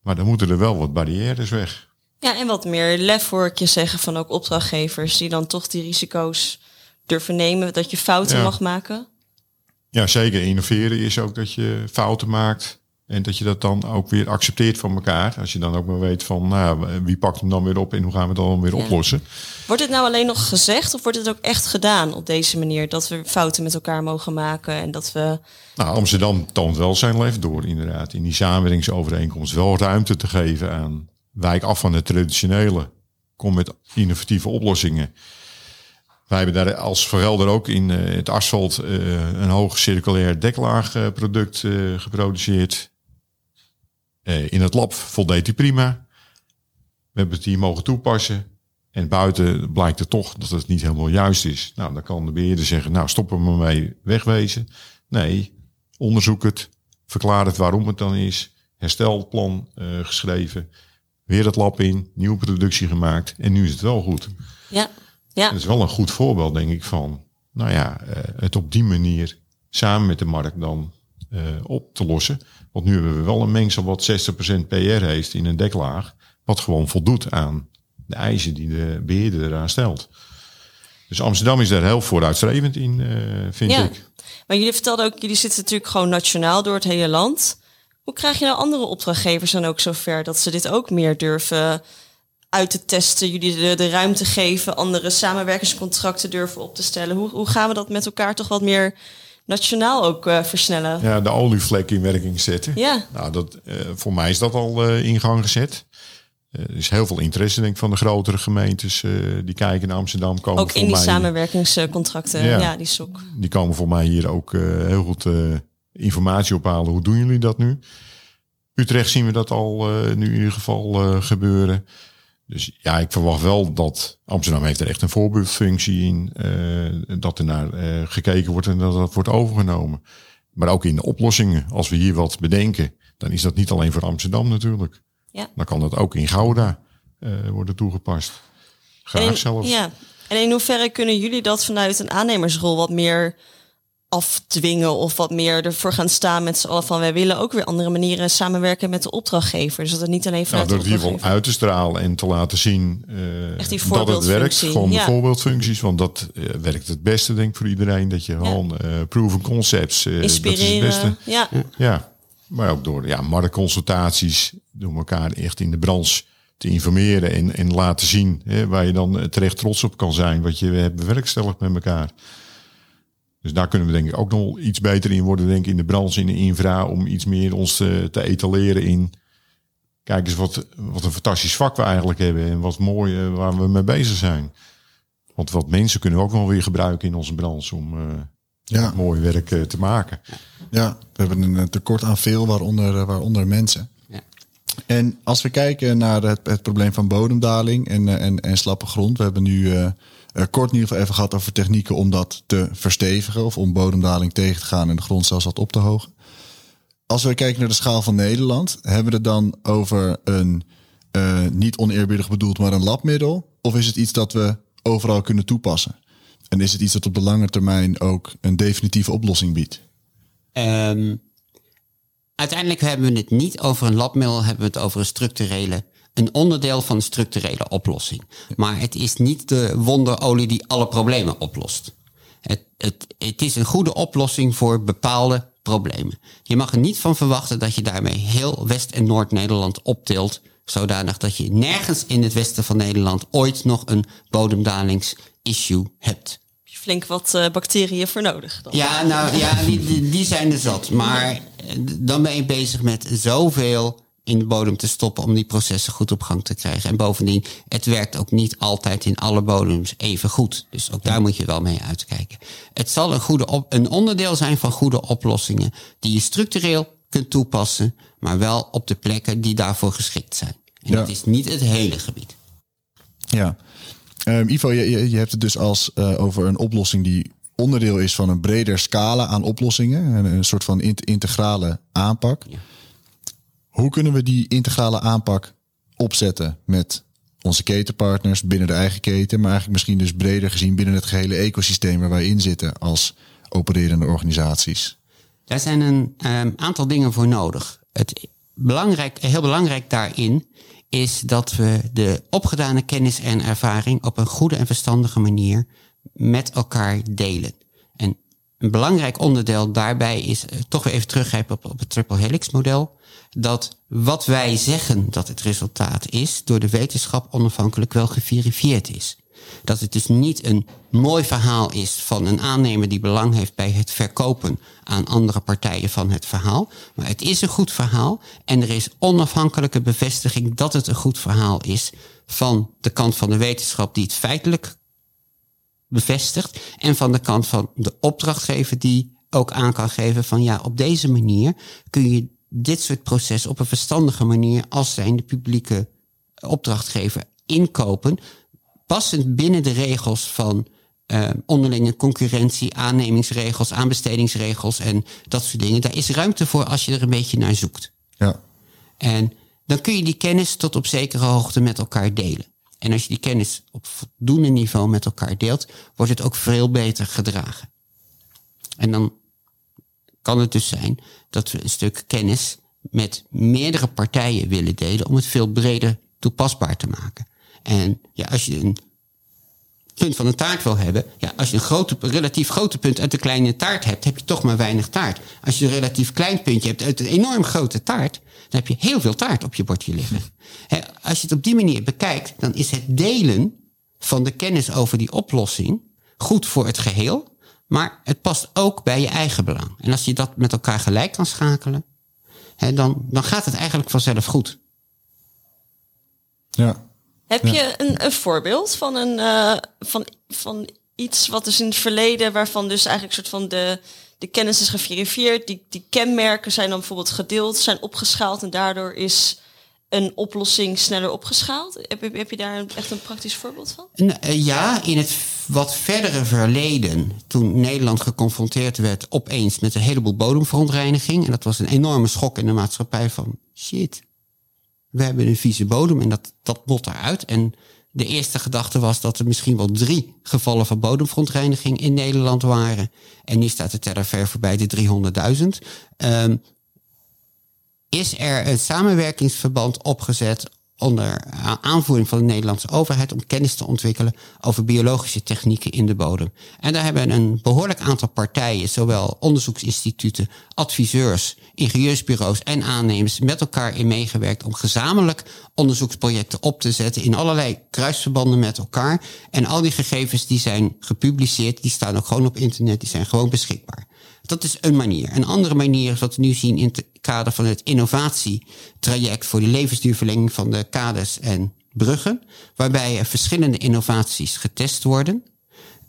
Maar dan moeten er wel wat barrières weg. Ja, en wat meer lef hoor ik je zeggen van ook opdrachtgevers die dan toch die risico's durven nemen, dat je fouten Ja. mag maken. Ja, zeker. Innoveren is ook dat je fouten maakt. En dat je dat dan ook weer accepteert van elkaar. Als je dan ook maar weet van nou, wie pakt hem dan weer op en hoe gaan we het dan weer oplossen. Wordt het nou alleen nog gezegd of wordt het ook echt gedaan op deze manier? Dat we fouten met elkaar mogen maken en dat we. Nou, Amsterdam toont wel zijn leven door, inderdaad. In die samenwerkingsovereenkomst wel ruimte te geven aan wijk af van het traditionele. Kom met innovatieve oplossingen. Wij hebben daar als verhelder ook in uh, het asfalt uh, een hoog circulair deklaagproduct uh, geproduceerd. in het lab voldeed die prima. We hebben het hier mogen toepassen. En buiten blijkt het toch dat het niet helemaal juist is. Nou, dan kan de beheerder zeggen, nou stop er maar mee, wegwezen. Nee, onderzoek het, verklaar het waarom het dan is. Herstelplan geschreven, weer het lab in, nieuwe productie gemaakt. En nu is het wel goed. Ja. Ja. Dat is wel een goed voorbeeld, denk ik, van nou ja, uh, het op die manier samen met de markt dan uh, op te lossen. Want nu hebben we wel een mengsel wat 60% PR heeft in een deklaag, wat gewoon voldoet aan de eisen die de beheerder eraan stelt. Dus Amsterdam is daar heel vooruitstrevend in, uh, vind ja. ik. Maar jullie vertelden ook, jullie zitten natuurlijk gewoon nationaal door het hele land. Hoe krijg je nou andere opdrachtgevers dan ook zover dat ze dit ook meer durven uit te testen, jullie de, de ruimte geven, andere samenwerkingscontracten durven op te stellen. Hoe, hoe gaan we dat met elkaar toch wat meer nationaal ook uh, versnellen? Ja, de olievlek in werking zetten. Ja. Nou, dat, uh, voor mij is dat al uh, in gang gezet. er is heel veel interesse denk ik, van de grotere gemeentes die kijken naar Amsterdam. Komen ook in die mij, samenwerkingscontracten, ja, ja, die sok. Die komen voor mij hier ook heel goed informatie ophalen. Hoe doen jullie dat nu? Utrecht zien we dat al nu in ieder geval gebeuren. Dus ja, ik verwacht wel dat Amsterdam heeft er echt een voorbeeldfunctie in. Uh, dat er naar uh, gekeken wordt en dat dat wordt overgenomen. Maar ook in de oplossingen. Als we hier wat bedenken, dan is dat niet alleen voor Amsterdam natuurlijk. Ja. Dan kan dat ook in Gouda uh, worden toegepast. Graag en, zelfs. Ja. En in hoeverre kunnen jullie dat vanuit een aannemersrol wat meer afdwingen of wat meer ervoor gaan staan met z'n allen van wij willen ook weer andere manieren samenwerken met de opdrachtgever. Dus dat het niet alleen vanuit nou, door de geval uit te stralen en te laten zien uh, Echt die dat het werkt. Gewoon de ja. voorbeeldfuncties, want dat uh, werkt het beste denk ik voor iedereen. Dat je ja. gewoon uh, proven concepts, inspireren. dat is het beste. Ja. ja, maar ook door ja, marktconsultaties, door elkaar echt in de branche te informeren en, en laten zien hè, waar je dan terecht trots op kan zijn, wat je hebt bewerkstelligd met elkaar. Dus daar kunnen we denk ik ook nog iets beter in worden, denk ik, in de branche, in de infra, om iets meer ons te, te etaleren in. Kijk eens wat, wat een fantastisch vak we eigenlijk hebben en wat mooi uh, waar we mee bezig zijn. Want wat mensen kunnen we ook wel weer gebruiken in onze branche om uh, ja. mooi werk uh, te maken. Ja, we hebben een tekort aan veel, waaronder, waaronder mensen. Ja. En als we kijken naar het, het probleem van bodemdaling en, en, en slappe grond, we hebben nu uh, kort in ieder geval even gehad over technieken om dat te verstevigen of om bodemdaling tegen te gaan en de grond zelfs wat op te hogen. Als we kijken naar de schaal van Nederland, hebben we het dan over een uh, niet oneerbiedig bedoeld, maar een labmiddel? Of is het iets dat we overal kunnen toepassen? En is het iets dat op de lange termijn ook een definitieve oplossing biedt? Um, uiteindelijk hebben we het niet over een labmiddel, hebben we het over een structurele een onderdeel van een structurele oplossing. Maar het is niet de wonderolie die alle problemen oplost. Het, het, het is een goede oplossing voor bepaalde problemen. Je mag er niet van verwachten dat je daarmee heel West- en Noord-Nederland optilt, zodanig dat je nergens in het westen van Nederland ooit nog een bodemdalingsissue hebt. Flink wat uh, bacteriën voor nodig. Dan. Ja, nou ja, die, die, die zijn er zat. Maar dan ben je bezig met zoveel in de bodem te stoppen om die processen goed op gang te krijgen. En bovendien, het werkt ook niet altijd in alle bodems even goed. Dus ook daar moet je wel mee uitkijken. Het zal een, goede op, een onderdeel zijn van goede oplossingen die je structureel kunt toepassen, maar wel op de plekken die daarvoor geschikt zijn. En Ja. is niet het hele gebied. Ja. Ehm, Ivo, je, je, hebt het dus als eh, over een oplossing die onderdeel is van een breder scala aan oplossingen. Een, een soort van int- integrale aanpak. Ja. Hoe kunnen we die integrale aanpak opzetten met onze ketenpartners binnen de eigen keten, maar eigenlijk misschien dus breder gezien binnen het gehele ecosysteem waar wij in zitten als opererende organisaties? Daar zijn een um, aantal dingen voor nodig. Het belangrijk, heel belangrijk daarin is dat we de opgedane kennis en ervaring op een goede en verstandige manier met elkaar delen. En een belangrijk onderdeel daarbij is uh, toch weer even teruggrijpen op, op het triple helix model. Dat wat wij zeggen dat het resultaat is, door de wetenschap onafhankelijk wel geverifieerd is. Dat het dus niet een mooi verhaal is van een aannemer die belang heeft bij het verkopen aan andere partijen van het verhaal. Maar het is een goed verhaal en er is onafhankelijke bevestiging dat het een goed verhaal is van de kant van de wetenschap die het feitelijk bevestigt en van de kant van de opdrachtgever die ook aan kan geven van ja, op deze manier kun je dit soort proces op een verstandige manier als zijn de publieke opdrachtgever inkopen passend binnen de regels van uh, onderlinge concurrentie, aannemingsregels, aanbestedingsregels en dat soort dingen. Daar is ruimte voor als je er een beetje naar zoekt. Ja. En dan kun je die kennis tot op zekere hoogte met elkaar delen. En als je die kennis op voldoende niveau met elkaar deelt, wordt het ook veel beter gedragen. En dan kan het dus zijn dat we een stuk kennis met meerdere partijen willen delen om het veel breder toepasbaar te maken. En ja, als je een punt van een taart wil hebben, ja, als je een grote, relatief grote punt uit een kleine taart hebt, heb je toch maar weinig taart. Als je een relatief klein puntje hebt uit een enorm grote taart, dan heb je heel veel taart op je bordje liggen. als je het op die manier bekijkt, dan is het delen van de kennis over die oplossing goed voor het geheel, maar het past ook bij je eigen belang. En als je dat met elkaar gelijk kan schakelen, dan, dan gaat het eigenlijk vanzelf goed. Ja. Heb je een, een voorbeeld van, een, uh, van, van iets wat dus in het verleden, waarvan dus eigenlijk soort van de, de kennis is geverifieerd, die, die kenmerken zijn dan bijvoorbeeld gedeeld, zijn opgeschaald en daardoor is een oplossing sneller opgeschaald? Heb heb je daar echt een praktisch voorbeeld van? Eh, ja, in het wat verdere verleden, toen Nederland geconfronteerd werd opeens met een heleboel bodemverontreiniging. En dat was een enorme schok in de maatschappij van shit, we hebben een vieze bodem en dat, dat bot eruit. En de eerste gedachte was dat er misschien wel drie gevallen van bodemverontreiniging in Nederland waren. En nu staat het teller ver voorbij de 300.000. Um, is er een samenwerkingsverband opgezet onder aanvoering van de Nederlandse overheid om kennis te ontwikkelen over biologische technieken in de bodem. En daar hebben een behoorlijk aantal partijen, zowel onderzoeksinstituten, adviseurs, ingenieursbureaus en aannemers met elkaar in meegewerkt om gezamenlijk onderzoeksprojecten op te zetten in allerlei kruisverbanden met elkaar. En al die gegevens die zijn gepubliceerd, die staan ook gewoon op internet, die zijn gewoon beschikbaar. Dat is een manier. Een andere manier is wat we nu zien in het kader van het innovatietraject voor de levensduurverlenging van de kaders en bruggen, waarbij er verschillende innovaties getest worden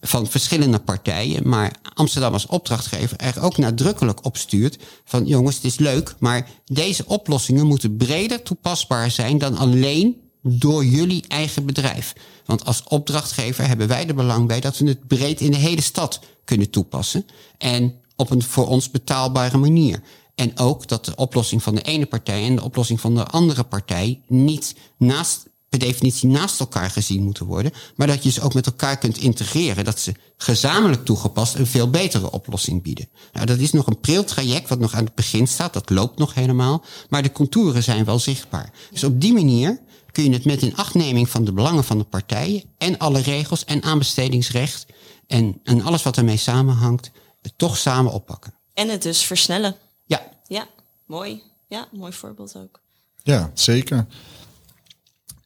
van verschillende partijen, maar Amsterdam als opdrachtgever er ook nadrukkelijk op stuurt van jongens, het is leuk, maar deze oplossingen moeten breder toepasbaar zijn dan alleen door jullie eigen bedrijf. Want als opdrachtgever hebben wij er belang bij dat we het breed in de hele stad kunnen toepassen. En op een voor ons betaalbare manier. En ook dat de oplossing van de ene partij en de oplossing van de andere partij niet naast, per definitie naast elkaar gezien moeten worden, maar dat je ze ook met elkaar kunt integreren, dat ze gezamenlijk toegepast een veel betere oplossing bieden. Nou, dat is nog een pril traject wat nog aan het begin staat, dat loopt nog helemaal, maar de contouren zijn wel zichtbaar. Dus op die manier kun je het met een achtneming van de belangen van de partijen en alle regels en aanbestedingsrecht en, en alles wat ermee samenhangt, toch samen oppakken. En het dus versnellen. Ja. Ja, mooi. Ja, mooi voorbeeld ook. Ja, zeker.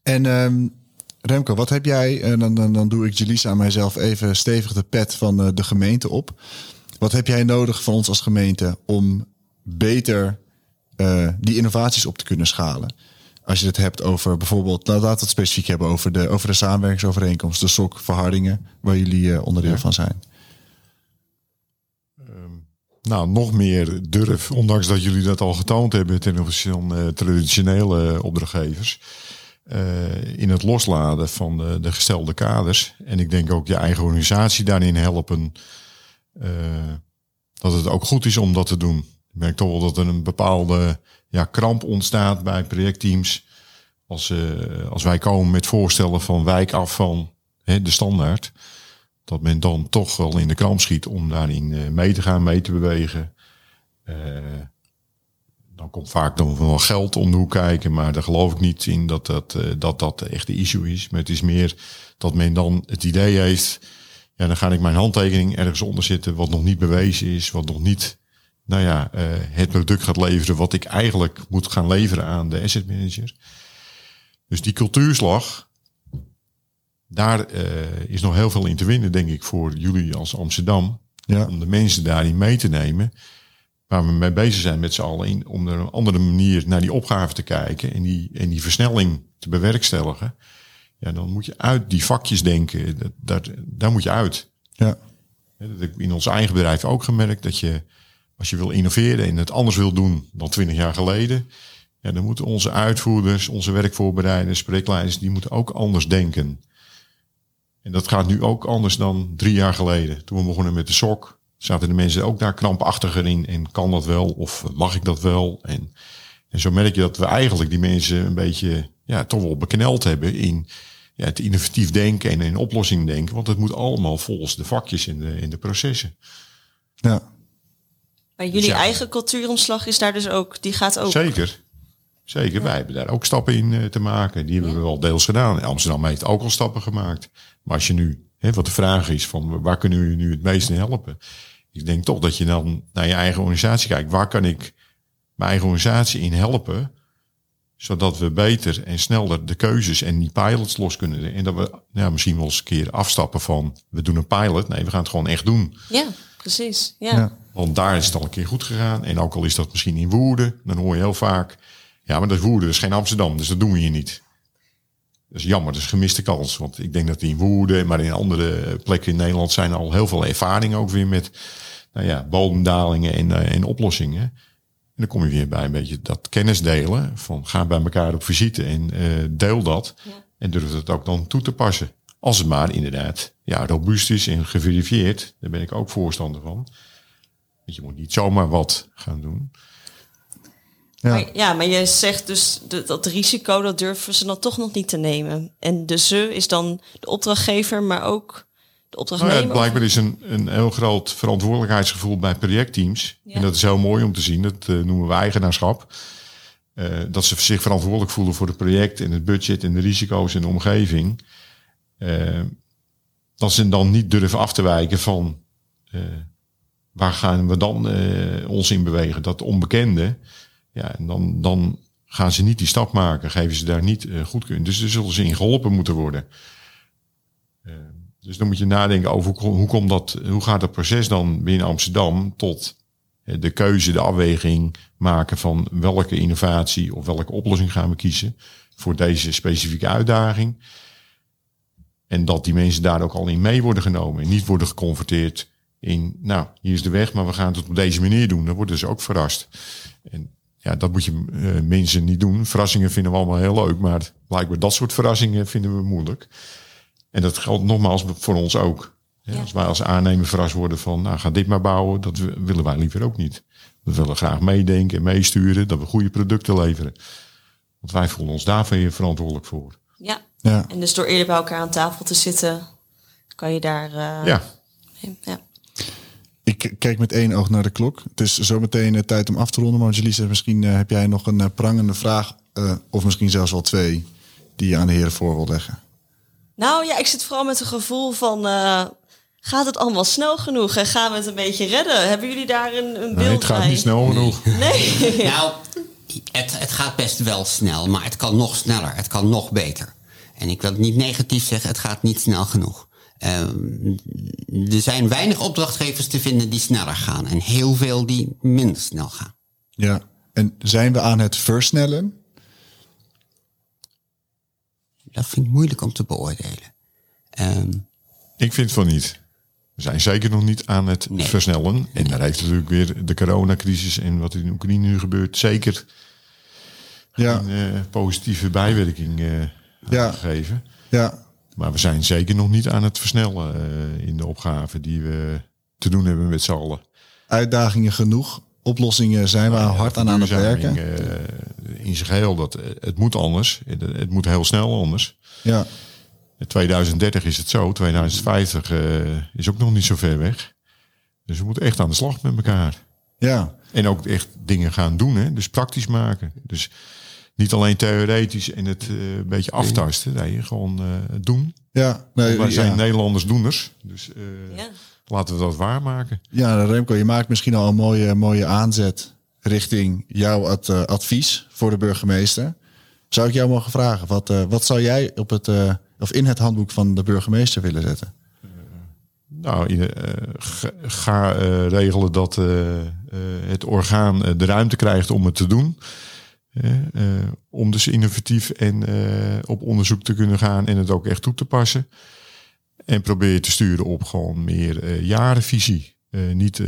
En um, Remco, wat heb jij, en dan, dan, dan doe ik Jelisa aan mijzelf even stevig de pet van uh, de gemeente op. Wat heb jij nodig van ons als gemeente om beter uh, die innovaties op te kunnen schalen? Als je het hebt over bijvoorbeeld, nou, laten we het specifiek hebben over de, over de samenwerkingsovereenkomst, de SOC verhardingen, waar jullie uh, onderdeel ja. van zijn nou, nog meer durf, ondanks dat jullie dat al getoond hebben ten opzichte van uh, traditionele opdrachtgevers. Uh, in het loslaten van de, de, gestelde kaders. En ik denk ook je eigen organisatie daarin helpen. Uh, dat het ook goed is om dat te doen. Ik merk toch wel dat er een bepaalde ja, kramp ontstaat bij projectteams. Als, als wij komen met voorstellen van wijk af van hè, de standaard dat men dan toch wel in de kramp schiet om daarin uh, mee te gaan, mee te bewegen. Uh, dan komt vaak dan wel geld om de hoek kijken, maar daar geloof ik niet in dat dat, uh, dat, dat echt de issue is. Maar het is meer dat men dan het idee heeft, Ja, dan ga ik mijn handtekening ergens onder zitten wat nog niet bewezen is, wat nog niet, nou ja, eh, het product gaat leveren wat ik eigenlijk moet gaan leveren aan de asset manager. Dus die cultuurslag, daar eh, is nog heel veel in te winnen, denk ik, voor jullie als Amsterdam. Ja. Om de mensen daarin mee te nemen. Waar we mee bezig zijn met z'n allen. In, om er een andere manier naar die opgave te kijken. En die, en die versnelling te bewerkstelligen. Ja, dan moet je uit die vakjes denken. Dat, dat, daar moet je uit. Ja. Dat heb ik in ons eigen bedrijf ook gemerkt. Dat je, als je wil innoveren en het anders wil doen dan twintig jaar geleden. Ja, dan moeten onze uitvoerders, onze werkvoorbereiders, spreekleiders, die moeten ook anders denken. En dat gaat nu ook anders dan drie jaar geleden. Toen we begonnen met de sok, zaten de mensen ook daar krampachtiger in. En kan dat wel? Of mag ik dat wel? En, en zo merk je dat we eigenlijk die mensen een beetje, ja, toch wel bekneld hebben in ja, het innovatief denken en in oplossing denken. Want het moet allemaal volgens de vakjes in de, in de processen. Ja. Maar jullie Ja. eigen cultuuromslag is daar dus ook, die gaat ook. Zeker. Zeker, wij hebben daar ook stappen in eh, te maken. Die hebben we wel deels gedaan. Amsterdam heeft ook al stappen gemaakt. Maar als je nu, hè, wat de vraag is van waar kunnen we nu het meest in helpen? Ik denk toch dat je dan naar je eigen organisatie kijkt. Waar kan ik mijn eigen organisatie in helpen? Zodat we beter en sneller de keuzes en die pilots los kunnen. doen. En dat we ja, misschien wel eens een keer afstappen van we doen een pilot. Nee, we gaan het gewoon echt doen. Ja, precies. Ja. Ja. Want daar is het al een keer goed gegaan. En ook al is dat misschien in Woerden, dan hoor je heel vaak... Ja, maar dat is Woerden, dat is geen Amsterdam, dus dat doen we hier niet. Dat is jammer, dat is gemiste kans. Want ik denk dat in Woerden, maar in andere plekken in Nederland... zijn al heel veel ervaring ook weer met nou ja, bodemdalingen en, eh, en oplossingen. En dan kom je weer bij een beetje dat kennis delen. Van ga bij elkaar op visite en eh, deel dat. En durf het ook dan toe te passen. Als het maar inderdaad ja, robuust is en geverifieerd. Daar ben ik ook voorstander van. Want je moet niet zomaar wat gaan doen. Ja. Maar, ja, maar je zegt dus de- dat risico, dat durven ze dan toch nog niet te nemen. En de ze is dan de opdrachtgever, maar ook de Nou opdrachtnemer. ja, blijkbaar is een, een heel groot verantwoordelijkheidsgevoel bij projectteams. Ja. En dat is heel mooi om te zien. Dat eh, noemen we eigenaarschap. Eh, dat ze zich verantwoordelijk voelen voor het project en het budget en de risico's en de omgeving. Eh, dat ze dan niet durven af te wijken van waar gaan we dan ons in bewegen? Dat onbekende. Ja, en dan, dan gaan ze niet die stap maken. Geven ze daar niet eh goedkeuring. Dus er zullen ze in geholpen moeten worden. Dus dan moet je nadenken over hoe, hoe, komt dat, hoe gaat dat proces dan binnen Amsterdam tot eh, de keuze, de afweging maken van welke innovatie of welke oplossing gaan we kiezen voor deze specifieke uitdaging. En dat die mensen daar ook al in mee worden genomen en niet worden geconfronteerd in, nou, hier is de weg, maar we gaan het op deze manier doen. Dan worden ze ook verrast. En ja, dat moet je eh, mensen niet doen. Verrassingen vinden we allemaal heel leuk, maar blijkbaar dat soort verrassingen vinden we moeilijk. En dat geldt nogmaals voor ons ook. Ja. Als wij als aannemer verrast worden van, nou ga dit maar bouwen, dat willen wij liever ook niet. We willen graag meedenken en meesturen, dat we goede producten leveren. Want wij voelen ons daar weer verantwoordelijk voor. Ja. Ja. En dus door eerder bij elkaar aan tafel te zitten, kan je daar. eh, Ja, ja. Ik kijk met één oog naar de klok. Het is zo meteen eh, tijd om af te ronden. Maar Angelique, misschien eh, heb jij nog een eh, prangende vraag. eh, of misschien zelfs wel twee. Die je aan de heren voor wil leggen. Nou ja, ik zit vooral met een gevoel van. eh, gaat het allemaal snel genoeg en gaan we het een beetje redden? Hebben jullie daar een, een beeld nee, het gaat bij? niet snel genoeg. Nee. Nou, het, het gaat best wel snel, maar het kan nog sneller. Het kan nog beter. En ik wil het niet negatief zeggen, het gaat niet snel genoeg. Ehm, er zijn weinig opdrachtgevers te vinden die sneller gaan. En heel veel die minder snel gaan. Ja. En zijn we aan het versnellen? Dat vind ik moeilijk om te beoordelen. Ehm, Ik vind van niet. We zijn zeker nog niet aan het Nee. versnellen. En daar heeft natuurlijk weer de coronacrisis en wat in Oekraïne nu gebeurt, zeker Ja. een eh, positieve bijwerking eh Ja. gegeven. Ja. Maar we zijn zeker nog niet aan het versnellen eh, in de opgave die we te doen hebben met z'n allen. Uitdagingen genoeg. Oplossingen zijn we hard aan aan het werken. eh, in zich heel, dat, eh, het moet anders. Het, het moet heel snel anders. Ja. In 2030 is het zo, 2050 eh, is ook nog niet zo ver weg. Dus we moeten echt aan de slag met elkaar. Ja. En ook echt dingen gaan doen, hè? dus praktisch maken. Dus niet alleen theoretisch en het eh, een beetje aftasten. Nee, gewoon eh, doen. Ja, nee, Wij zijn ja. Nederlanders doeners. Dus eh, Ja. laten we dat waarmaken. Ja, Remco, je maakt misschien al een mooie, mooie aanzet richting jouw ad- advies voor de burgemeester. Zou ik jou mogen vragen, wat, eh, wat zou jij op het, eh, of in het handboek van de burgemeester willen zetten? Nou, je, eh, ga, ga, eh, regelen dat eh, eh, het orgaan de ruimte krijgt om het te doen. Eh, om dus innovatief en eh, op onderzoek te kunnen gaan en het ook echt toe te passen. En probeer je te sturen op gewoon meer eh, jarenvisie. Niet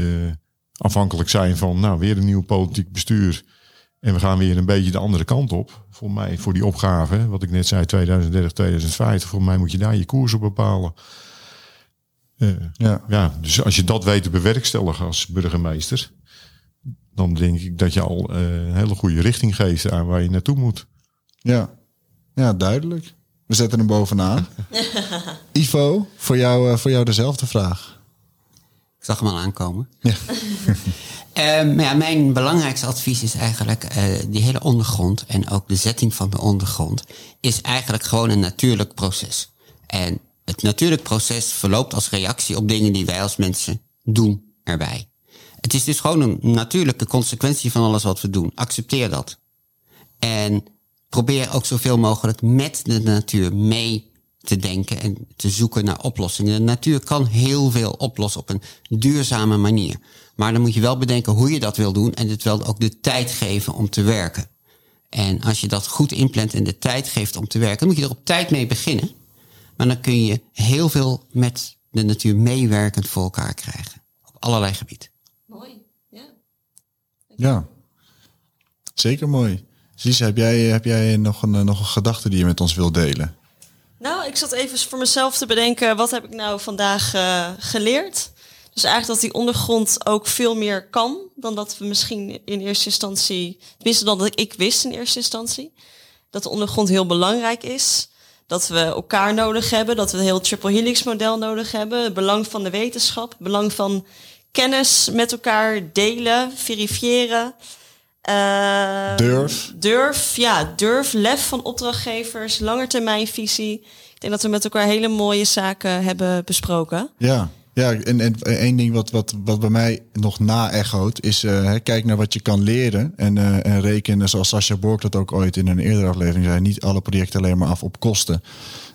afhankelijk zijn van, nou, weer een nieuw politiek bestuur. En we gaan weer een beetje de andere kant op. Voor mij, voor die opgave, wat ik net zei, 2030, 2050. Voor mij moet je daar je koers op bepalen. Ja, ja, dus als je dat weet te bewerkstelligen als burgemeester, dan denk ik dat je al eh, een hele goede richting geeft aan waar je naartoe moet. ja. ja duidelijk. We zetten hem bovenaan. Ivo, voor jou, eh, voor jou dezelfde vraag. Ik zag hem al aankomen. Ja. Ehm, ja, mijn belangrijkste advies is eigenlijk eh, die hele ondergrond en ook de zetting van de ondergrond is eigenlijk gewoon een natuurlijk proces. En het natuurlijk proces verloopt als reactie op dingen die wij als mensen doen erbij. Het is dus gewoon een natuurlijke consequentie van alles wat we doen. Accepteer dat. En probeer ook zoveel mogelijk met de natuur mee te denken en te zoeken naar oplossingen. De natuur kan heel veel oplossen op een duurzame manier. Maar dan moet je wel bedenken hoe je dat wil doen en het wel ook de tijd geven om te werken. En als je dat goed inplant en de tijd geeft om te werken, dan moet je er op tijd mee beginnen. Maar dan kun je heel veel met de natuur meewerkend voor elkaar krijgen. Op allerlei gebieden. Ja. Zeker mooi. Lisa, heb jij, heb jij nog, een, eh, nog een gedachte die je met ons wilt delen? Nou, ik zat even voor mezelf te bedenken, wat heb ik nou vandaag eh, geleerd? Dus eigenlijk dat die ondergrond ook veel meer kan dan dat we misschien in eerste instantie, tenminste dan dat ik wist in eerste instantie. Dat de ondergrond heel belangrijk is. Dat we elkaar nodig hebben, dat we een heel triple helix model nodig hebben. Het belang van de wetenschap, het belang van kennis met elkaar delen, verifiëren. Eh, Durf. Durf, ja, durf, lef van opdrachtgevers, langetermijnvisie. Ik denk dat we met elkaar hele mooie zaken hebben besproken. Ja, ja en, en één ding wat, wat, wat bij mij nog na-echoot is... eh, hè, kijk naar wat je kan leren en, eh, en rekenen, zoals Sascha Bork dat ook ooit in een eerdere aflevering zei... niet alle projecten alleen maar af op kosten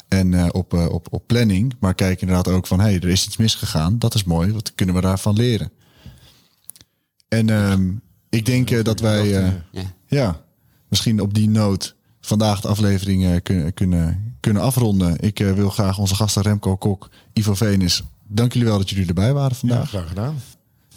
en eh, op, eh, op, op planning... maar kijk inderdaad ook van, hé, hey, er is iets misgegaan. Dat is mooi, wat kunnen we daarvan leren? En ehm, ik denk eh, dat wij... Ja. ja, misschien op die noot vandaag de aflevering kunnen, kunnen, kunnen afronden. Ik wil graag onze gasten Remco Kok, Ivo Venus. Dank jullie wel dat jullie erbij waren Ja, vandaag. graag gedaan.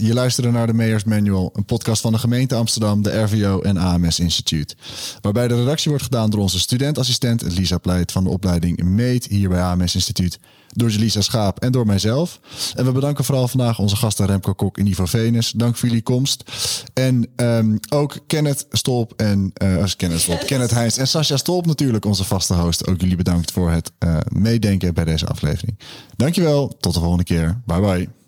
Je luisterde naar de Mayors Manual, een podcast van de gemeente Amsterdam, de RVO en AMS Instituut. Waarbij de redactie wordt gedaan door onze studentassistent Lisa Pleit van de opleiding Meet hier bij AMS Instituut. Door Lisa Schaap en door mijzelf. En we bedanken vooral vandaag onze gasten Remco Kok en Ivo Venus. Dank voor jullie komst. En ehm, ook Kenneth Stolp en eh Kenneth Stolp, Kenneth Heijns en Sascha Stolp natuurlijk, onze vaste host. Ook jullie bedankt voor het eh, meedenken bij deze aflevering. Dankjewel, tot de volgende keer. Bye bye.